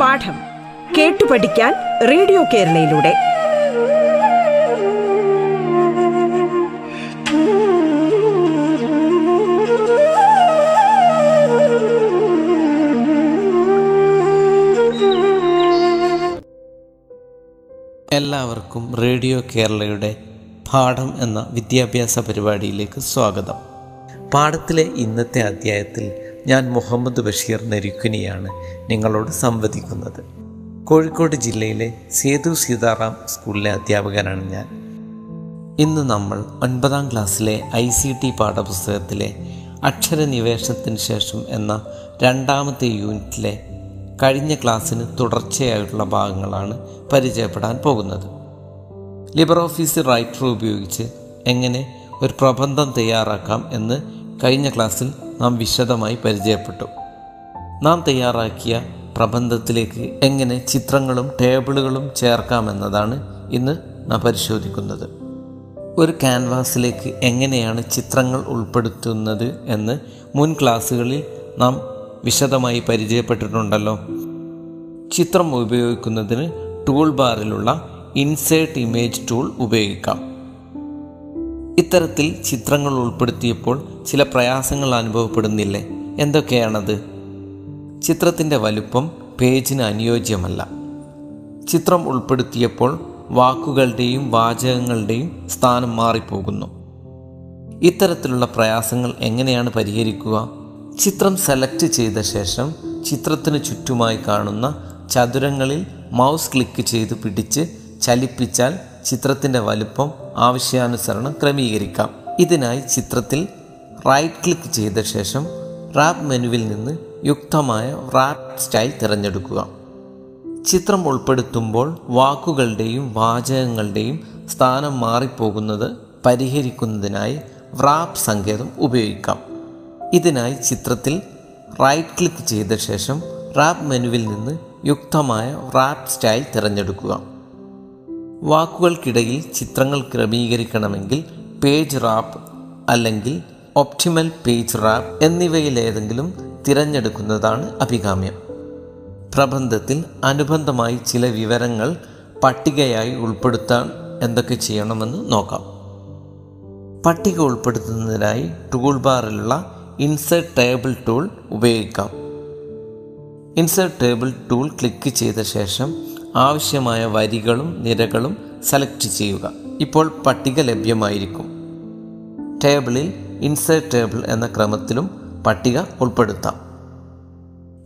പാഠം കേട്ടു പഠിക്കാൻ റേഡിയോ കേരളയിലൂടെ. എല്ലാവർക്കും റേഡിയോ കേരളയുടെ പാഠം എന്ന വിദ്യാഭ്യാസ പരിപാടിയിലേക്ക് സ്വാഗതം. പാഠത്തിലെ ഇന്നത്തെ അധ്യായത്തിൽ ഞാൻ മുഹമ്മദ് ബഷീർ നെരുക്കുനിയാണ് നിങ്ങളോട് സംവദിക്കുന്നത്. കോഴിക്കോട് ജില്ലയിലെ സേതു സീതാറാം സ്കൂളിലെ അധ്യാപകനാണ് ഞാൻ. ഇന്ന് നമ്മൾ ഒൻപതാം ക്ലാസ്സിലെ ഐ സി ടി പാഠപുസ്തകത്തിലെ അക്ഷരനിവേശത്തിന് ശേഷം എന്ന രണ്ടാമത്തെ യൂണിറ്റിലെ കഴിഞ്ഞ ക്ലാസ്സിന് തുടർച്ചയായിട്ടുള്ള ഭാഗങ്ങളാണ് പരിചയപ്പെടാൻ പോകുന്നത്. ലിബർ ഓഫീസ് റൈറ്റർ ഉപയോഗിച്ച് എങ്ങനെ ഒരു പ്രബന്ധം തയ്യാറാക്കാം എന്ന് കഴിഞ്ഞ ക്ലാസ്സിൽ നാം വിശദമായി പരിചയപ്പെട്ടു. നാം തയ്യാറാക്കിയ പ്രബന്ധത്തിലേക്ക് എങ്ങനെ ചിത്രങ്ങളും ടേബിളുകളും ചേർക്കാമെന്നതാണ് ഇന്ന് നാം പരിശോധിക്കുന്നത്. ഒരു ക്യാൻവാസിലേക്ക് എങ്ങനെയാണ് ചിത്രങ്ങൾ ഉൾപ്പെടുത്തുന്നത് എന്ന് മുൻ ക്ലാസ്സുകളിൽ നാം വിശദമായി പരിചയപ്പെട്ടിട്ടുണ്ടല്ലോ. ചിത്രം ഉപയോഗിക്കുന്നതിന് ടൂൾ ബാറിലുള്ള ഇൻസേർട്ട് ഇമേജ് ടൂൾ ഉപയോഗിക്കാം. ഇത്തരത്തിൽ ചിത്രങ്ങൾ ഉൾപ്പെടുത്തിയപ്പോൾ ചില പ്രയാസങ്ങൾ അനുഭവപ്പെടുന്നില്ലേ? എന്തൊക്കെയാണത്? ചിത്രത്തിന്റെ വലുപ്പം പേജിന് അനുയോജ്യമല്ല. ചിത്രം ഉൾപ്പെടുത്തിയപ്പോൾ വാക്കുകളുടെയും വാചകങ്ങളുടെയും സ്ഥാനം മാറിപ്പോകുന്നു. ഇത്തരത്തിലുള്ള പ്രയാസങ്ങൾ എങ്ങനെയാണ് പരിഹരിക്കുക? ചിത്രം സെലക്ട് ചെയ്ത ശേഷം ചിത്രത്തിന് ചുറ്റുമായി കാണുന്ന ചതുരങ്ങളിൽ മൗസ് ക്ലിക്ക് ചെയ്ത് പിടിച്ച് ചലിപ്പിച്ചാൽ ചിത്രത്തിന്റെ വലുപ്പം ആവശ്യാനുസരണം ക്രമീകരിക്കാം. ഇതിനായി ചിത്രത്തിൽ റൈറ്റ് ക്ലിക്ക് ചെയ്ത ശേഷം റാപ്പ് മെനുവിൽ നിന്ന് യുക്തമായ റാപ്പ് സ്റ്റൈൽ തിരഞ്ഞെടുക്കുക. ചിത്രം ഉൾപ്പെടുത്തുമ്പോൾ വാക്കുകളുടെയും വാചകങ്ങളുടെയും സ്ഥാനം മാറിപ്പോകുന്നത് പരിഹരിക്കുന്നതിനായി റാപ്പ് സങ്കേതം ഉപയോഗിക്കാം. ഇതിനായി ചിത്രത്തിൽ റൈറ്റ് ക്ലിക്ക് ചെയ്ത ശേഷം റാപ്പ് മെനുവിൽ നിന്ന് യുക്തമായ റാപ്പ് സ്റ്റൈൽ തിരഞ്ഞെടുക്കുക. വാക്കുകൾക്കിടയിൽ ചിത്രങ്ങൾ ക്രമീകരിക്കണമെങ്കിൽ പേജ് റാപ്പ് അല്ലെങ്കിൽ ഒപ്റ്റിമൽ പേജ് റാപ്പ് എന്നിവയിലേതെങ്കിലും തിരഞ്ഞെടുക്കുന്നതാണ് അഭികാമ്യം. പ്രബന്ധത്തിൽ അനുബന്ധമായി ചില വിവരങ്ങൾ പട്ടികയായി ഉൾപ്പെടുത്താൻ എന്തൊക്കെ ചെയ്യണമെന്ന് നോക്കാം. പട്ടിക ഉൾപ്പെടുത്തുന്നതിനായി ടൂൾ ബാറിലുള്ള ഇൻസേർട്ട് ടേബിൾ ടൂൾ ഉപയോഗിക്കാം. ഇൻസേർട്ട് ടേബിൾ ടൂൾ ക്ലിക്ക് ചെയ്ത ശേഷം ആവശ്യമായ വരികളും നിരകളും സെലക്ട് ചെയ്യുക. ഇപ്പോൾ പട്ടിക ലഭ്യമായിരിക്കും. ടേബിളിൽ ഇൻസേർട്ട് ടേബിൾ എന്ന ക്രമത്തിലും പട്ടിക ഉൾപ്പെടുത്താം.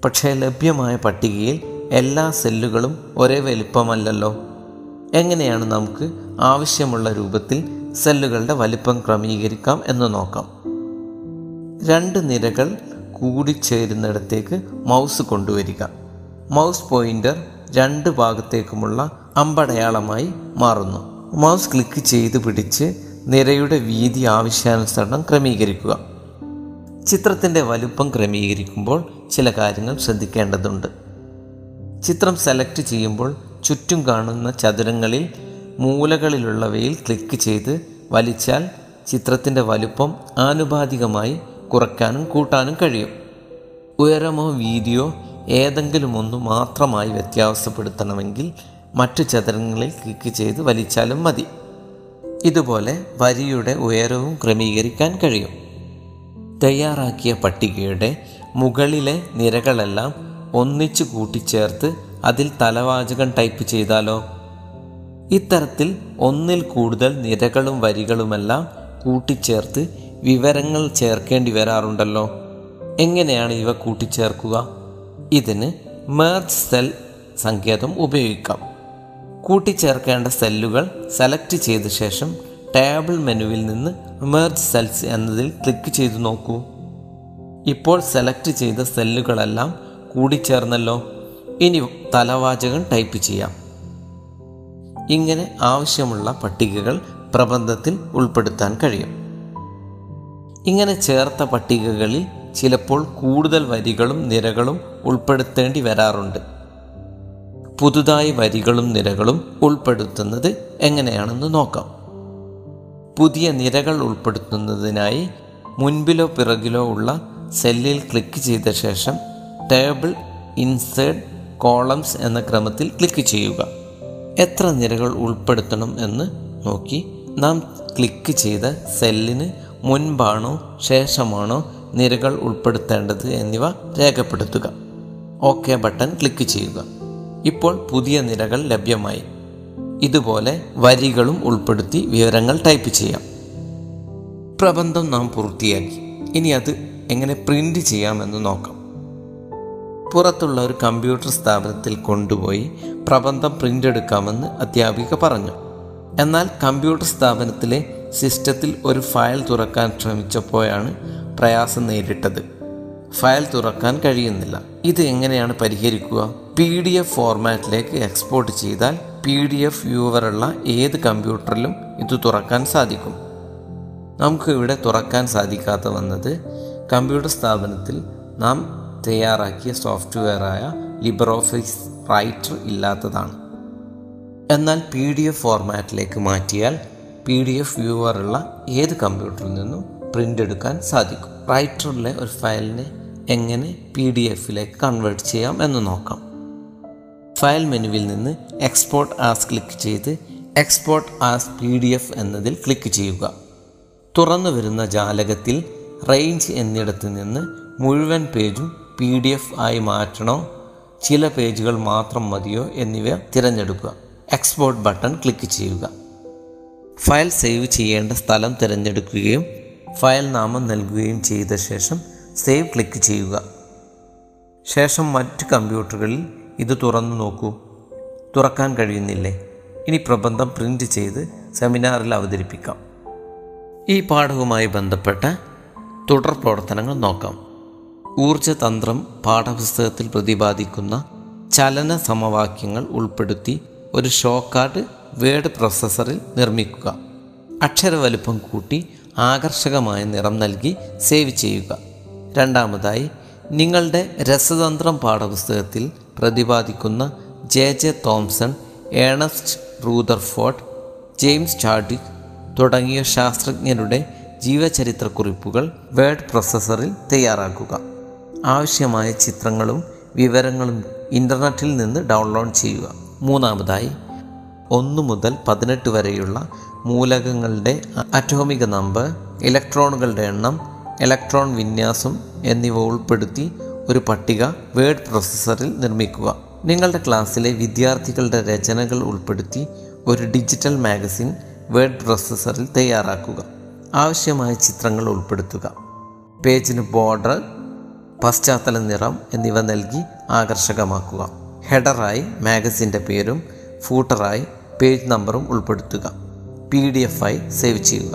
പക്ഷേ ലഭ്യമായ പട്ടികയിൽ എല്ലാ സെല്ലുകളും ഒരേ വലിപ്പമല്ലല്ലോ. എങ്ങനെയാണ് നമുക്ക് ആവശ്യമുള്ള രൂപത്തിൽ സെല്ലുകളുടെ വലിപ്പം ക്രമീകരിക്കാം എന്ന് നോക്കാം. രണ്ട് നിരകൾ കൂടിച്ചേരുന്നിടത്തേക്ക് മൗസ് കൊണ്ടുവരിക. മൗസ് പോയിന്റർ രണ്ട് ഭാഗത്തേക്കുമുള്ള അമ്പടയാളമായി മാറുന്നു. മൗസ് ക്ലിക്ക് ചെയ്ത് പിടിച്ച് നിരയുടെ വീതി ആവശ്യാനുസരണം ക്രമീകരിക്കുക. ചിത്രത്തിന്റെ വലുപ്പം ക്രമീകരിക്കുമ്പോൾ ചില കാര്യങ്ങൾ ശ്രദ്ധിക്കേണ്ടതുണ്ട്. ചിത്രം സെലക്ട് ചെയ്യുമ്പോൾ ചുറ്റും കാണുന്ന ചതുരങ്ങളിൽ മൂലകളിലുള്ളവയിൽ ക്ലിക്ക് ചെയ്ത് വലിച്ചാൽ ചിത്രത്തിന്റെ വലുപ്പം ആനുപാതികമായി കുറയ്ക്കാനും കൂട്ടാനും കഴിയും. ഉയരമോ വീതിയോ ഏതെങ്കിലും ഒന്ന് മാത്രമായി വ്യത്യാസപ്പെടുത്തണമെങ്കിൽ മറ്റു ചതുരങ്ങളിൽ ക്ലിക്ക് ചെയ്ത് വലിച്ചാലും മതി. ഇതുപോലെ വരിയുടെ ഉയരവും ക്രമീകരിക്കാൻ കഴിയും. തയ്യാറാക്കിയ പട്ടികയുടെ മുകളിലെ നിരകളെല്ലാം ഒന്നിച്ചു കൂട്ടിച്ചേർത്ത് അതിൽ തലവാചകം ടൈപ്പ് ചെയ്താലോ? ഇത്തരത്തിൽ ഒന്നിൽ കൂടുതൽ നിരകളും വരികളുമെല്ലാം കൂട്ടിച്ചേർത്ത് വിവരങ്ങൾ ചേർക്കേണ്ടി വരാറുണ്ടല്ലോ. എങ്ങനെയാണ് ഇവ കൂട്ടിച്ചേർക്കുക? ഇതിന് മേർജ് സെൽ സങ്കേതം ഉപയോഗിക്കാം. കൂട്ടിച്ചേർക്കേണ്ട സെല്ലുകൾ സെലക്ട് ചെയ്ത ശേഷം ടേബിൾ മെനുവിൽ നിന്ന് മേർജ് സെൽസ് എന്നതിൽ ക്ലിക്ക് ചെയ്തു നോക്കൂ. ഇപ്പോൾ സെലക്ട് ചെയ്ത സെല്ലുകളെല്ലാം കൂടിച്ചേർന്നല്ലോ. ഇനി തലവാചകം ടൈപ്പ് ചെയ്യാം. ഇങ്ങനെ ആവശ്യമുള്ള പട്ടികകൾ പ്രബന്ധത്തിൽ ഉൾപ്പെടുത്താൻ കഴിയും. ഇങ്ങനെ ചേർത്ത പട്ടികകളിൽ ചിലപ്പോൾ കൂടുതൽ വരികളും നിരകളും ഉൾപ്പെടുത്തേണ്ടി വരാറുണ്ട്. പുതുതായി വരികളും നിരകളും ഉൾപ്പെടുത്തുന്നത് എങ്ങനെയാണെന്ന് നോക്കാം. പുതിയ നിരകൾ ഉൾപ്പെടുത്തുന്നതിനായി മുൻപിലോ പിറകിലോ ഉള്ള സെല്ലിൽ ക്ലിക്ക് ചെയ്ത ശേഷം ടേബിൾ ഇൻസേർട്ട് കോളംസ് എന്ന ക്രമത്തിൽ ക്ലിക്ക് ചെയ്യുക. എത്ര നിരകൾ ഉൾപ്പെടുത്തണം എന്ന് നോക്കി നാം ക്ലിക്ക് ചെയ്ത സെല്ലിന് മുൻപാണോ ശേഷമാണോ നിരകൾ ഉൾപ്പെടുത്തേണ്ടത് എന്നിവ രേഖപ്പെടുത്തുക. ഓക്കെ ബട്ടൺ ക്ലിക്ക് ചെയ്യുക. ഇപ്പോൾ പുതിയ നിരകൾ ലഭ്യമായി. ഇതുപോലെ വരികളും ഉൾപ്പെടുത്തി വിവരങ്ങൾ ടൈപ്പ് ചെയ്യാം. പ്രബന്ധം നാം പൂർത്തിയാക്കി. ഇനി അത് എങ്ങനെ പ്രിന്റ് ചെയ്യാമെന്ന് നോക്കാം. പുറത്തുള്ള ഒരു കമ്പ്യൂട്ടർ സ്ഥാപനത്തിൽ കൊണ്ടുപോയി പ്രബന്ധം പ്രിന്റ് എടുക്കാമെന്ന് അധ്യാപിക പറഞ്ഞു. എന്നാൽ കമ്പ്യൂട്ടർ സ്ഥാപനത്തിലെ സിസ്റ്റത്തിൽ ഒരു ഫയൽ തുറക്കാൻ ശ്രമിച്ചപ്പോഴാണ് പ്രയാസം നേരിട്ടത്. ഫയൽ തുറക്കാൻ കഴിയുന്നില്ല. ഇത് എങ്ങനെയാണ് പരിഹരിക്കുക? പി ഡി എഫ് ഫോർമാറ്റിലേക്ക് എക്സ്പോർട്ട് ചെയ്താൽ പി ഡി എഫ് വ്യൂവറുള്ള ഏത് കമ്പ്യൂട്ടറിലും ഇത് തുറക്കാൻ സാധിക്കും. നമുക്ക് ഇവിടെ തുറക്കാൻ സാധിക്കാത്ത വന്നത് കമ്പ്യൂട്ടർ സ്ഥാപനത്തിൽ നാം തയ്യാറാക്കിയ സോഫ്റ്റ്വെയറായ ലിബർ ഓഫീസ് റൈറ്റർ ഇല്ലാത്തതാണ്. എന്നാൽ പി ഡി എഫ് ഫോർമാറ്റിലേക്ക് മാറ്റിയാൽ പി ഡി എഫ് വ്യൂവറുള്ള ഏത് കമ്പ്യൂട്ടറിൽ നിന്നും പ്രിന്റ് എടുക്കാൻ സാധിക്കും. റൈറ്ററിലെ ഒരു ഫയലിനെ എങ്ങനെ പി ഡി എഫിലേക്ക് കൺവേർട്ട് ചെയ്യാം എന്ന് നോക്കാം. ഫയൽ മെനുവിൽ നിന്ന് എക്സ്പോർട്ട് ആസ് ക്ലിക്ക് ചെയ്ത് export as P D F എന്നതിൽ ക്ലിക്ക് ചെയ്യുക. തുറന്നു വരുന്ന ജാലകത്തിൽ റേഞ്ച് എന്നിടത്ത് നിന്ന് മുഴുവൻ പേജും പി ഡി എഫ് ആയി മാറ്റണോ ചില പേജുകൾ മാത്രം മതിയോ എന്നിവ തിരഞ്ഞെടുക്കുക. എക്സ്പോർട്ട് ബട്ടൺ ക്ലിക്ക് ചെയ്യുക. ഫയൽ സേവ് ചെയ്യേണ്ട സ്ഥലം തിരഞ്ഞെടുക്കുകയും ഫയൽ നാമം നൽകുകയും ചെയ്ത ശേഷം സേവ് ക്ലിക്ക് ചെയ്യുക. ശേഷം മറ്റ് കമ്പ്യൂട്ടറുകളിൽ ഇത് തുറന്നു നോക്കൂ. തുറക്കാൻ കഴിയുന്നില്ലേ? ഇനി പ്രബന്ധം പ്രിന്റ് ചെയ്ത് സെമിനാറിൽ അവതരിപ്പിക്കാം. ഈ പാഠവുമായി ബന്ധപ്പെട്ട തുടർ പ്രവർത്തനങ്ങൾ നോക്കാം. ഊർജതന്ത്രം പാഠപുസ്തകത്തിൽ പ്രതിപാദിക്കുന്ന ചലന സമവാക്യങ്ങൾ ഉൾപ്പെടുത്തി ഒരു ഷോ കാർഡ് വേഡ് പ്രോസസ്സറിൽ നിർമ്മിക്കുക. അക്ഷരവലുപ്പം കൂട്ടി ആകർഷകമായ നിറം നൽകി സേവ് ചെയ്യുക. രണ്ടാമതായി നിങ്ങളുടെ രസതന്ത്രം പാഠപുസ്തകത്തിൽ പ്രതിപാദിക്കുന്ന J J Thomson Ernest Rutherford James Chadwick തുടങ്ങിയ ശാസ്ത്രജ്ഞരുടെ ജീവചരിത്രക്കുറിപ്പുകൾ വേർഡ് പ്രോസസ്സറിൽ തയ്യാറാക്കുക. ആവശ്യമായ ചിത്രങ്ങളും വിവരങ്ങളും ഇന്റർനെറ്റിൽ നിന്ന് ഡൗൺലോഡ് ചെയ്യുക. മൂന്നാമതായി ഒന്ന് മുതൽ പതിനെട്ട് വരെയുള്ള മൂലകങ്ങളുടെ അറ്റോമിക നമ്പർ ഇലക്ട്രോണുകളുടെ എണ്ണം ഇലക്ട്രോൺ വിന്യാസം എന്നിവ ഉൾപ്പെടുത്തി ഒരു പട്ടിക വേഡ് പ്രോസസ്സറിൽ നിർമ്മിക്കുക. നിങ്ങളുടെ ക്ലാസ്സിലെ വിദ്യാർത്ഥികളുടെ രചനകൾ ഉൾപ്പെടുത്തി ഒരു ഡിജിറ്റൽ മാഗസിൻ വേഡ് പ്രോസസ്സറിൽ തയ്യാറാക്കുക. ആവശ്യമായ ചിത്രങ്ങൾ ഉൾപ്പെടുത്തുക. പേജിന് ബോർഡർ പശ്ചാത്തല നിറം എന്നിവ നൽകി ആകർഷകമാക്കുക. ഹെഡറായി മാഗസിന്റെ പേരും ഫൂട്ടറായി പേജ് നമ്പറും ഉൾപ്പെടുത്തുക. പി ഡി എഫ് ആയി സേവ് ചെയ്യുക.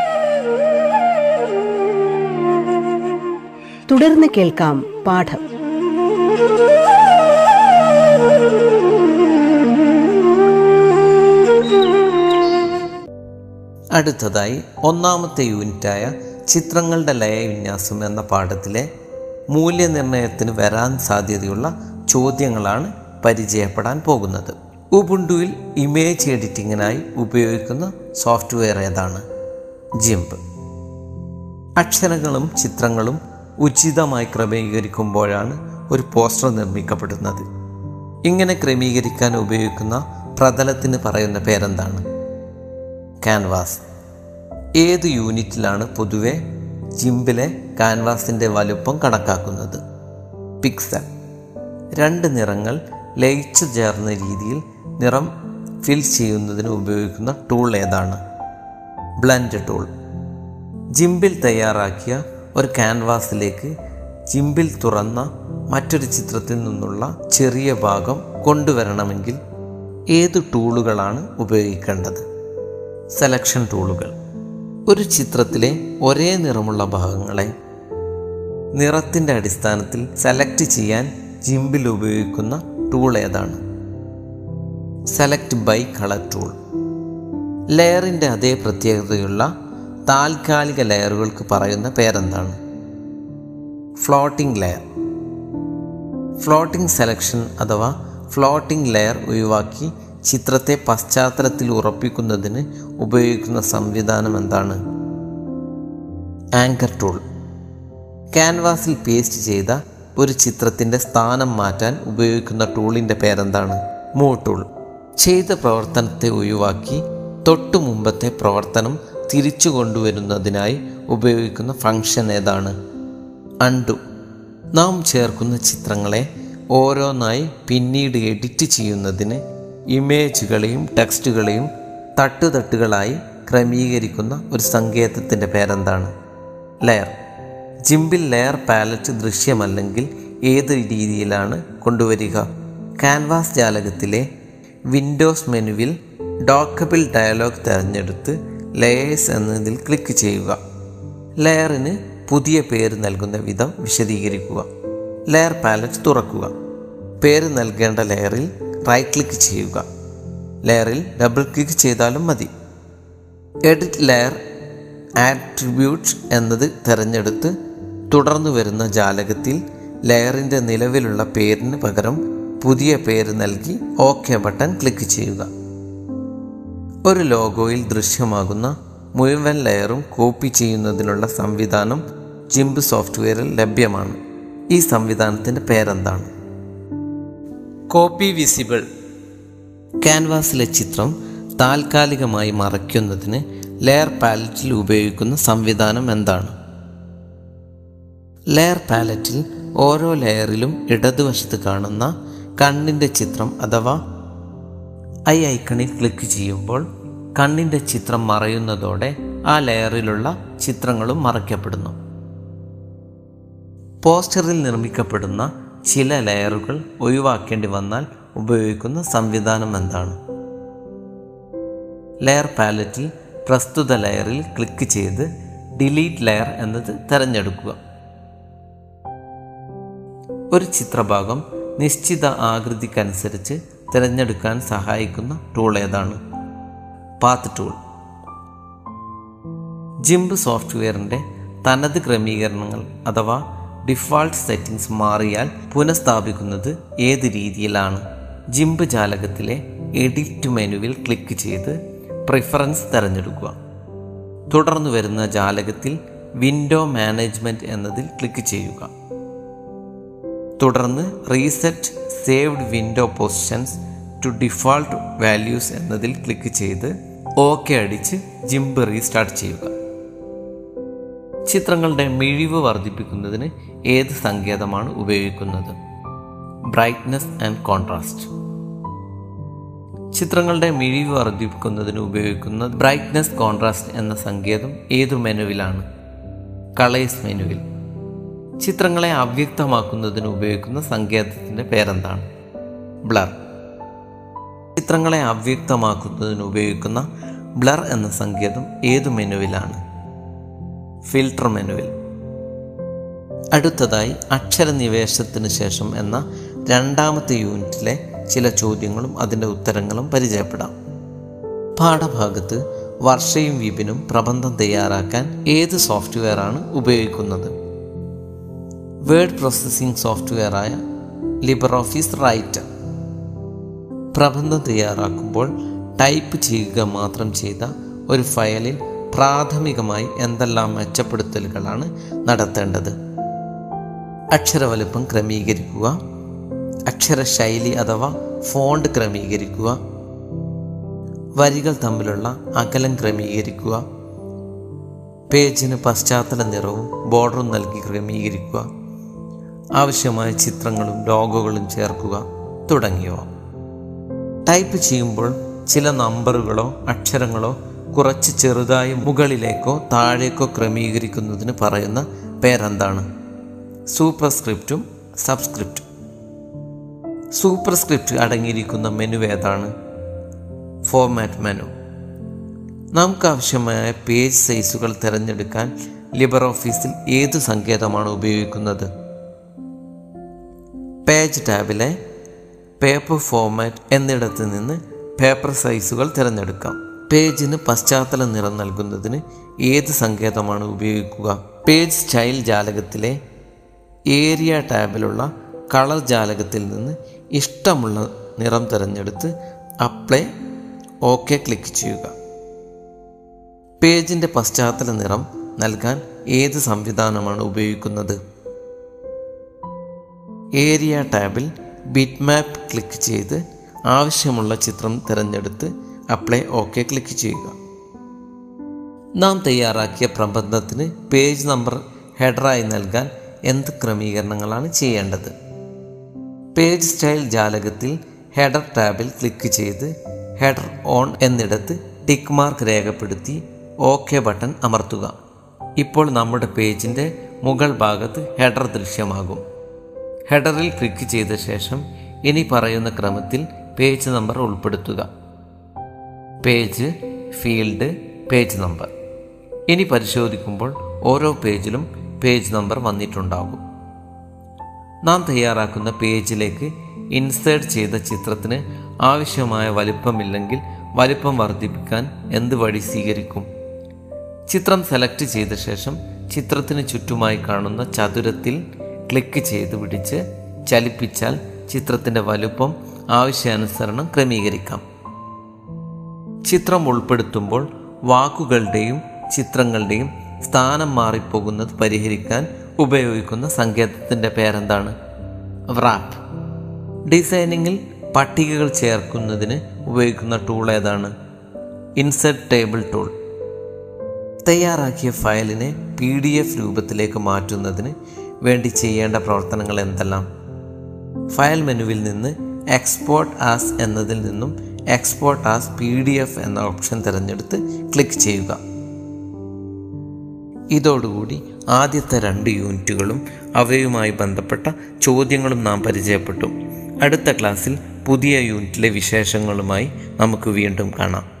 തുടർന്ന് കേൾക്കാം പാഠം. അടുത്തതായി ഒന്നാമത്തെ യൂണിറ്റായ ചിത്രങ്ങളുടെ ലയവിന്യാസം എന്ന പാഠത്തിലെ മൂല്യനിർണയത്തിന് വരാൻ സാധ്യതയുള്ള ചോദ്യങ്ങളാണ് പരിചയപ്പെടാൻ പോകുന്നത്. ഉബുണ്ടുവിൽ ഇമേജ് എഡിറ്റിങ്ങിനായി ഉപയോഗിക്കുന്ന സോഫ്റ്റ്വെയർ ഏതാണ്? ജിംപ്. അക്ഷരങ്ങളും ചിത്രങ്ങളും ഉചിതമായി ക്രമീകരിക്കുമ്പോഴാണ് ഒരു പോസ്റ്റർ നിർമ്മിക്കപ്പെടുന്നത്. ഇങ്ങനെ ക്രമീകരിക്കാൻ ഉപയോഗിക്കുന്ന പ്രതലത്തിന് പറയുന്ന പേരെന്താണ്? ക്യാൻവാസ് ഏത് യൂണിറ്റിലാണ് പൊതുവെ ജിംബിലെ ക്യാൻവാസിന്റെ വലുപ്പം കണക്കാക്കുന്നത്? പിക്സൽ. രണ്ട് നിറങ്ങൾ ലയിച്ചു ചേർന്ന രീതിയിൽ നിറം ഫിൽ ചെയ്യുന്നതിന് ഉപയോഗിക്കുന്ന ടൂൾ ഏതാണ്? Blend tool. ജിംബിൽ തയ്യാറാക്കിയ ഒരു ക്യാൻവാസിലേക്ക് ചിമ്പിൽ തുറന്ന മറ്റൊരു ചിത്രത്തിൽ നിന്നുള്ള ചെറിയ ഭാഗം കൊണ്ടുവരണമെങ്കിൽ ഏത് ടൂളുകളാണ് ഉപയോഗിക്കേണ്ടത്? സെലക്ഷൻ ടൂളുകൾ. ഒരു ചിത്രത്തിലെ ഒരേ നിറമുള്ള ഭാഗങ്ങളെ നിറത്തിന്റെ അടിസ്ഥാനത്തിൽ സെലക്ട് ചെയ്യാൻ ജിമ്പിൽ ഉപയോഗിക്കുന്ന ടൂൾ ഏതാണ്? സെലക്ട് ബൈ കളർ ടൂൾ ലെയറിന്റെ അതേ പ്രത്യേകതയുള്ള താൽക്കാലിക ലെയറുകൾക്ക് പറയുന്ന പേരെന്താണ്? Floating layer. ഫ്ലോട്ടിംഗ് സെലക്ഷൻ അഥവാ ഫ്ലോട്ടിംഗ് ലെയർ ഒഴിവാക്കി ചിത്രത്തെ പശ്ചാത്തലത്തിൽ ഉറപ്പിക്കുന്നതിന് ഉപയോഗിക്കുന്ന സംവിധാനം എന്താണ്? Anchor tool. ക്യാൻവാസിൽ പേസ്റ്റ് ചെയ്ത ഒരു ചിത്രത്തിന്റെ സ്ഥാനം മാറ്റാൻ ഉപയോഗിക്കുന്ന ടൂളിന്റെ പേരെന്താണ്? മൂ ടൂൾ. ചെയ്ത പ്രവർത്തനത്തെ ഒഴിവാക്കി തൊട്ടു മുമ്പത്തെ പ്രവർത്തനം തിരിച്ചു കൊണ്ടുവരുന്നതിനായി ഉപയോഗിക്കുന്ന ഫംഗ്ഷൻ ഏതാണ്? അണ്ടു നാം ചേർക്കുന്ന ചിത്രങ്ങളെ ഓരോന്നായി പിന്നീട് എഡിറ്റ് ചെയ്യുന്നതിന് ഇമേജുകളെയും ടെക്സ്റ്റുകളെയും തട്ടുതട്ടുകളായി ക്രമീകരിക്കുന്ന ഒരു സങ്കേതത്തിന്റെ പേരെന്താണ്? ലെയർ. ജിംബിൽ ലെയർ പാലറ്റ് ദൃശ്യമല്ലെങ്കിൽ ഏത് രീതിയിലാണ് കൊണ്ടുവരിക? ക്യാൻവാസ് ജാലകത്തിലെ വിൻഡോസ് മെനുവിൽ ഡോക്കബിൾ ഡയലോഗ് തിരഞ്ഞെടുത്ത് ലെയേഴ്സ് എന്നതിൽ ക്ലിക്ക് ചെയ്യുക. ലെയറിന് പുതിയ പേര് നൽകുന്ന വിധം വിശദീകരിക്കുക. ലെയർ പാലറ്റ് തുറക്കുക. പേര് നൽകേണ്ട ലെയറിൽ റൈറ്റ് ക്ലിക്ക് ചെയ്യുക. ലെയറിൽ ഡബിൾ ക്ലിക്ക് ചെയ്താലും മതി. എഡിറ്റ് ലെയർ ആട്രിബ്യൂട്ട് എന്നത് തിരഞ്ഞെടുത്ത് തുടർന്നു വരുന്ന ജാലകത്തിൽ ലെയറിന്റെ നിലവിലുള്ള പേരിന് പകരം പുതിയ പേര് നൽകി ഓക്കെ ബട്ടൺ ക്ലിക്ക് ചെയ്യുക. ഒരു ലോഗോയിൽ ദൃശ്യമാകുന്ന മുഴുവൻ ലെയറും കോപ്പി ചെയ്യുന്നതിനുള്ള സംവിധാനം ജിംബ് സോഫ്റ്റ്വെയറിൽ ലഭ്യമാണ്. ഈ സംവിധാനത്തിന്റെ പേരെന്താണ്? Copy visible. ക്യാൻവാസിലെ ചിത്രം താൽക്കാലികമായി മറയ്ക്കുന്നതിന് ലെയർ പാലറ്റിൽ ഉപയോഗിക്കുന്ന സംവിധാനം എന്താണ്? ലെയർ പാലറ്റിൽ ഓരോ ലെയറിലും ഇടതുവശത്ത് കാണുന്ന കണ്ണിന്റെ ചിത്രം അഥവാ ഐ ഐക്കണിൽ ക്ലിക്ക് ചെയ്യുമ്പോൾ കണ്ണിന്റെ ചിത്രം മറയുന്നതോടെ ആ ലെയറിലുള്ള ചിത്രങ്ങളും മറയ്ക്കപ്പെടുന്നു. പോസ്റ്ററിൽ നിർമ്മിക്കപ്പെടുന്ന ചില ലെയറുകൾ ഒഴിവാക്കേണ്ടി വന്നാൽ ഉപയോഗിക്കുന്ന സംവിധാനം എന്താണ്? ലെയർ പാലറ്റിൽ പ്രസ്തുത ലെയറിൽ ക്ലിക്ക് ചെയ്ത് ഡിലീറ്റ് ലെയർ എന്നത് തിരഞ്ഞെടുക്കുക. ഒരു ചിത്രഭാഗം നിശ്ചിത ആകൃതിക്കനുസരിച്ച് തിരഞ്ഞെടുക്കാൻ സഹായിക്കുന്ന ടൂൾ ഏതാണ്? പാത്ത് ടൂൾ ജിംബ് സോഫ്റ്റ്വെയറിന്റെ തനത് ക്രമീകരണങ്ങൾ അഥവാ ഡിഫാൾട്ട് സെറ്റിംഗ്സ് മാറിയാൽ പുനഃസ്ഥാപിക്കുന്നത് ഏത് രീതിയിലാണ്? ജിംബ് ജാലകത്തിലെ എഡിറ്റ് മെനുവിൽ ക്ലിക്ക് ചെയ്ത് പ്രിഫറൻസ് തിരഞ്ഞെടുക്കുക. തുടർന്ന് വരുന്ന ജാലകത്തിൽ വിൻഡോ മാനേജ്മെന്റ് എന്നതിൽ ക്ലിക്ക് ചെയ്യുക. തുടർന്ന് reset saved window positions to default values എന്നതിൽ ക്ലിക്ക് ചെയ്ത് ഓക്കെ അടിച്ച് ജിംബ് റീസ്റ്റാർട്ട് ചെയ്യുക. ചിത്രങ്ങളുടെ മിഴിവ് വർദ്ധിപ്പിക്കുന്നതിന് ഏത് സങ്കേതമാണ് ഉപയോഗിക്കുന്നത്? Brightness and contrast. ചിത്രങ്ങളുടെ മിഴിവ് വർദ്ധിപ്പിക്കുന്നതിന് ഉപയോഗിക്കുന്ന ബ്രൈറ്റ്നസ് കോൺട്രാസ്റ്റ് എന്ന സങ്കേതം ഏതു മെനുവിലാണ്? കളേഴ്സ് മെനുവിൽ. ചിത്രങ്ങളെ അവ്യക്തമാക്കുന്നതിന് ഉപയോഗിക്കുന്ന സങ്കേതത്തിന്റെ പേരെന്താണ്? ബ്ലർ. ചിത്രങ്ങളെ അവ്യക്തമാക്കുന്നതിന് ഉപയോഗിക്കുന്ന ബ്ലർ എന്ന സങ്കേതം ഏത് മെനുവിലാണ്? ഫിൽട്ടർ മെനുവിൽ. അടുത്തതായി അക്ഷരനിവേശത്തിന് ശേഷം എന്ന രണ്ടാമത്തെ യൂണിറ്റിലെ ചില ചോദ്യങ്ങളും അതിന്റെ ഉത്തരങ്ങളും പരിചയപ്പെടാം. പാഠഭാഗത്ത് വർഷയും വിപിനും പ്രബന്ധം തയ്യാറാക്കാൻ ഏത് സോഫ്റ്റ്വെയറാണ് ഉപയോഗിക്കുന്നത്? വേർഡ് പ്രോസസ്സിംഗ് സോഫ്റ്റ്വെയറായ ലിബർ ഓഫീസ് റൈറ്റർ പ്രബന്ധം തയ്യാറാക്കുമ്പോൾ ടൈപ്പ് ചെയ്യുക മാത്രം ചെയ്ത ഒരു ഫയലിൽ പ്രാഥമികമായി എന്തെല്ലാം മെച്ചപ്പെടുത്തലുകളാണ് നടത്തേണ്ടത്? അക്ഷരവലുപ്പം ക്രമീകരിക്കുക. അക്ഷരശൈലി അഥവാ ഫോണ്ട് ക്രമീകരിക്കുക. വരികൾ തമ്മിലുള്ള അകലം ക്രമീകരിക്കുക. പേജിന് പശ്ചാത്തല നിറവും ബോർഡറും നൽകി ക്രമീകരിക്കുക. ആവശ്യമായ ചിത്രങ്ങളും ലോഗോകളും ചേർക്കുക തുടങ്ങിയവ. ടൈപ്പ് ചെയ്യുമ്പോൾ ചില നമ്പറുകളോ അക്ഷരങ്ങളോ കുറച്ച് ചെറുതായി മുകളിലേക്കോ താഴേക്കോ ക്രമീകരിക്കുന്നതിന് പറയുന്ന പേരെന്താണ്? സൂപ്പർസ്ക്രിപ്റ്റും സബ്സ്ക്രിപ്റ്റും. സൂപ്പർസ്ക്രിപ്റ്റ് അടങ്ങിയിരിക്കുന്ന മെനു ഏതാണ്? Format menu. നമുക്ക് ആവശ്യമായ പേജ് സൈസുകൾ തിരഞ്ഞെടുക്കാൻ ലിബർ ഓഫീസിൽ ഏത് സങ്കേതമാണ് ഉപയോഗിക്കുന്നത്? പേജ് ടാബിലെ പേപ്പർ ഫോർമാറ്റ് എന്നിടത്ത് നിന്ന് പേപ്പർ സൈസുകൾ തിരഞ്ഞെടുക്കാം. പേജിന് പശ്ചാത്തല നിറം നൽകുന്നതിന് ഏത് സങ്കേതമാണ് ഉപയോഗിക്കുക? പേജ് സ്റ്റൈൽ ജാലകത്തിലെ ഏരിയ ടാബിലുള്ള കളർ ജാലകത്തിൽ നിന്ന് ഇഷ്ടമുള്ള നിറം തിരഞ്ഞെടുത്ത് അപ്ലൈ ഓക്കെ ക്ലിക്ക് ചെയ്യുക. പേജിന്റെ പശ്ചാത്തല നിറം നൽകാൻ ഏത് സംവിധാനമാണ് ഉപയോഗിക്കുന്നത്? ഏരിയ ടാബിൽ ബിറ്റ് മാപ്പ് ക്ലിക്ക് ചെയ്ത് ആവശ്യമുള്ള ചിത്രം തിരഞ്ഞെടുത്ത് അപ്ലൈ ഓക്കെ ക്ലിക്ക് ചെയ്യുക. നാം തയ്യാറാക്കിയ പ്രബന്ധത്തിന് പേജ് നമ്പർ ഹെഡറായി നൽകാൻ എന്ത് ക്രമീകരണങ്ങളാണ് ചെയ്യേണ്ടത്? പേജ് സ്റ്റൈൽ ജാലകത്തിൽ ഹെഡർ ടാബിൽ ക്ലിക്ക് ചെയ്ത് ഹെഡർ ഓൺ എന്നിടത്ത് ടിക്ക് മാർക്ക് രേഖപ്പെടുത്തി ഓക്കെ ബട്ടൺ അമർത്തുക. ഇപ്പോൾ നമ്മുടെ പേജിന്റെ മുകൾ ഭാഗത്ത് ഹെഡർ ദൃശ്യമാകും. ഹെഡറിൽ ക്ലിക്ക് ചെയ്ത ശേഷം ഇനി പറയുന്ന ക്രമത്തിൽ പേജ് നമ്പർ ഉൾപ്പെടുത്തുക. Page field page number. ഇനി പരിശോധിക്കുമ്പോൾ ഓരോ പേജിലും പേജ് നമ്പർ വന്നിട്ടുണ്ടാകും. നാം തയ്യാറാക്കുന്ന പേജിലേക്ക് ഇൻസേർട്ട് ചെയ്ത ചിത്രത്തിന് ആവശ്യമായ വലിപ്പമില്ലെങ്കിൽ വലിപ്പം വർദ്ധിപ്പിക്കാൻ എന്ത് വഴി സ്വീകരിക്കും? ചിത്രം സെലക്ട് ചെയ്ത ശേഷം ചിത്രത്തിന് ചുറ്റുമായി കാണുന്ന ചതുരത്തിൽ ക്ലിക്ക് ചെയ്ത് പിടിച്ച് ചലിപ്പിച്ചാൽ ചിത്രത്തിന്റെ വലുപ്പം ആവശ്യാനുസരണം ക്രമീകരിക്കാം. ചിത്രം ഉൾപ്പെടുത്തുമ്പോൾ വാക്കുകളുടെയും ചിത്രങ്ങളുടെയും സ്ഥാനം മാറിപ്പോകുന്നത് പരിഹരിക്കാൻ ഉപയോഗിക്കുന്ന സങ്കേതത്തിന്റെ പേരെന്താണ്? വ്രാപ്പ് ഡിസൈനിങ്ങിൽ പട്ടികകൾ ചേർക്കുന്നതിന് ഉപയോഗിക്കുന്ന ടൂൾ ഏതാണ്? ഇൻസെർട്ട് ടേബിൾ ടൂൾ തയ്യാറാക്കിയ ഫയലിനെ പി ഡി എഫ് രൂപത്തിലേക്ക് മാറ്റുന്നതിന് വേണ്ടി ചെയ്യേണ്ട പ്രവർത്തനങ്ങൾ എന്തെല്ലാം? ഫയൽ മെനുവിൽ നിന്ന് എക്സ്പോർട്ട് ആസ് എന്നതിൽ നിന്നും export as P D F എന്ന ഓപ്ഷൻ തിരഞ്ഞെടുത്ത് ക്ലിക്ക് ചെയ്യുക. ഇതോടുകൂടി ആദ്യത്തെ രണ്ട് യൂണിറ്റുകളും അവയുമായി ബന്ധപ്പെട്ട ചോദ്യങ്ങളും നാം പരിചയപ്പെട്ടു. അടുത്ത ക്ലാസ്സിൽ പുതിയ യൂണിറ്റിലെ വിശേഷങ്ങളുമായി നമുക്ക് വീണ്ടും കാണാം.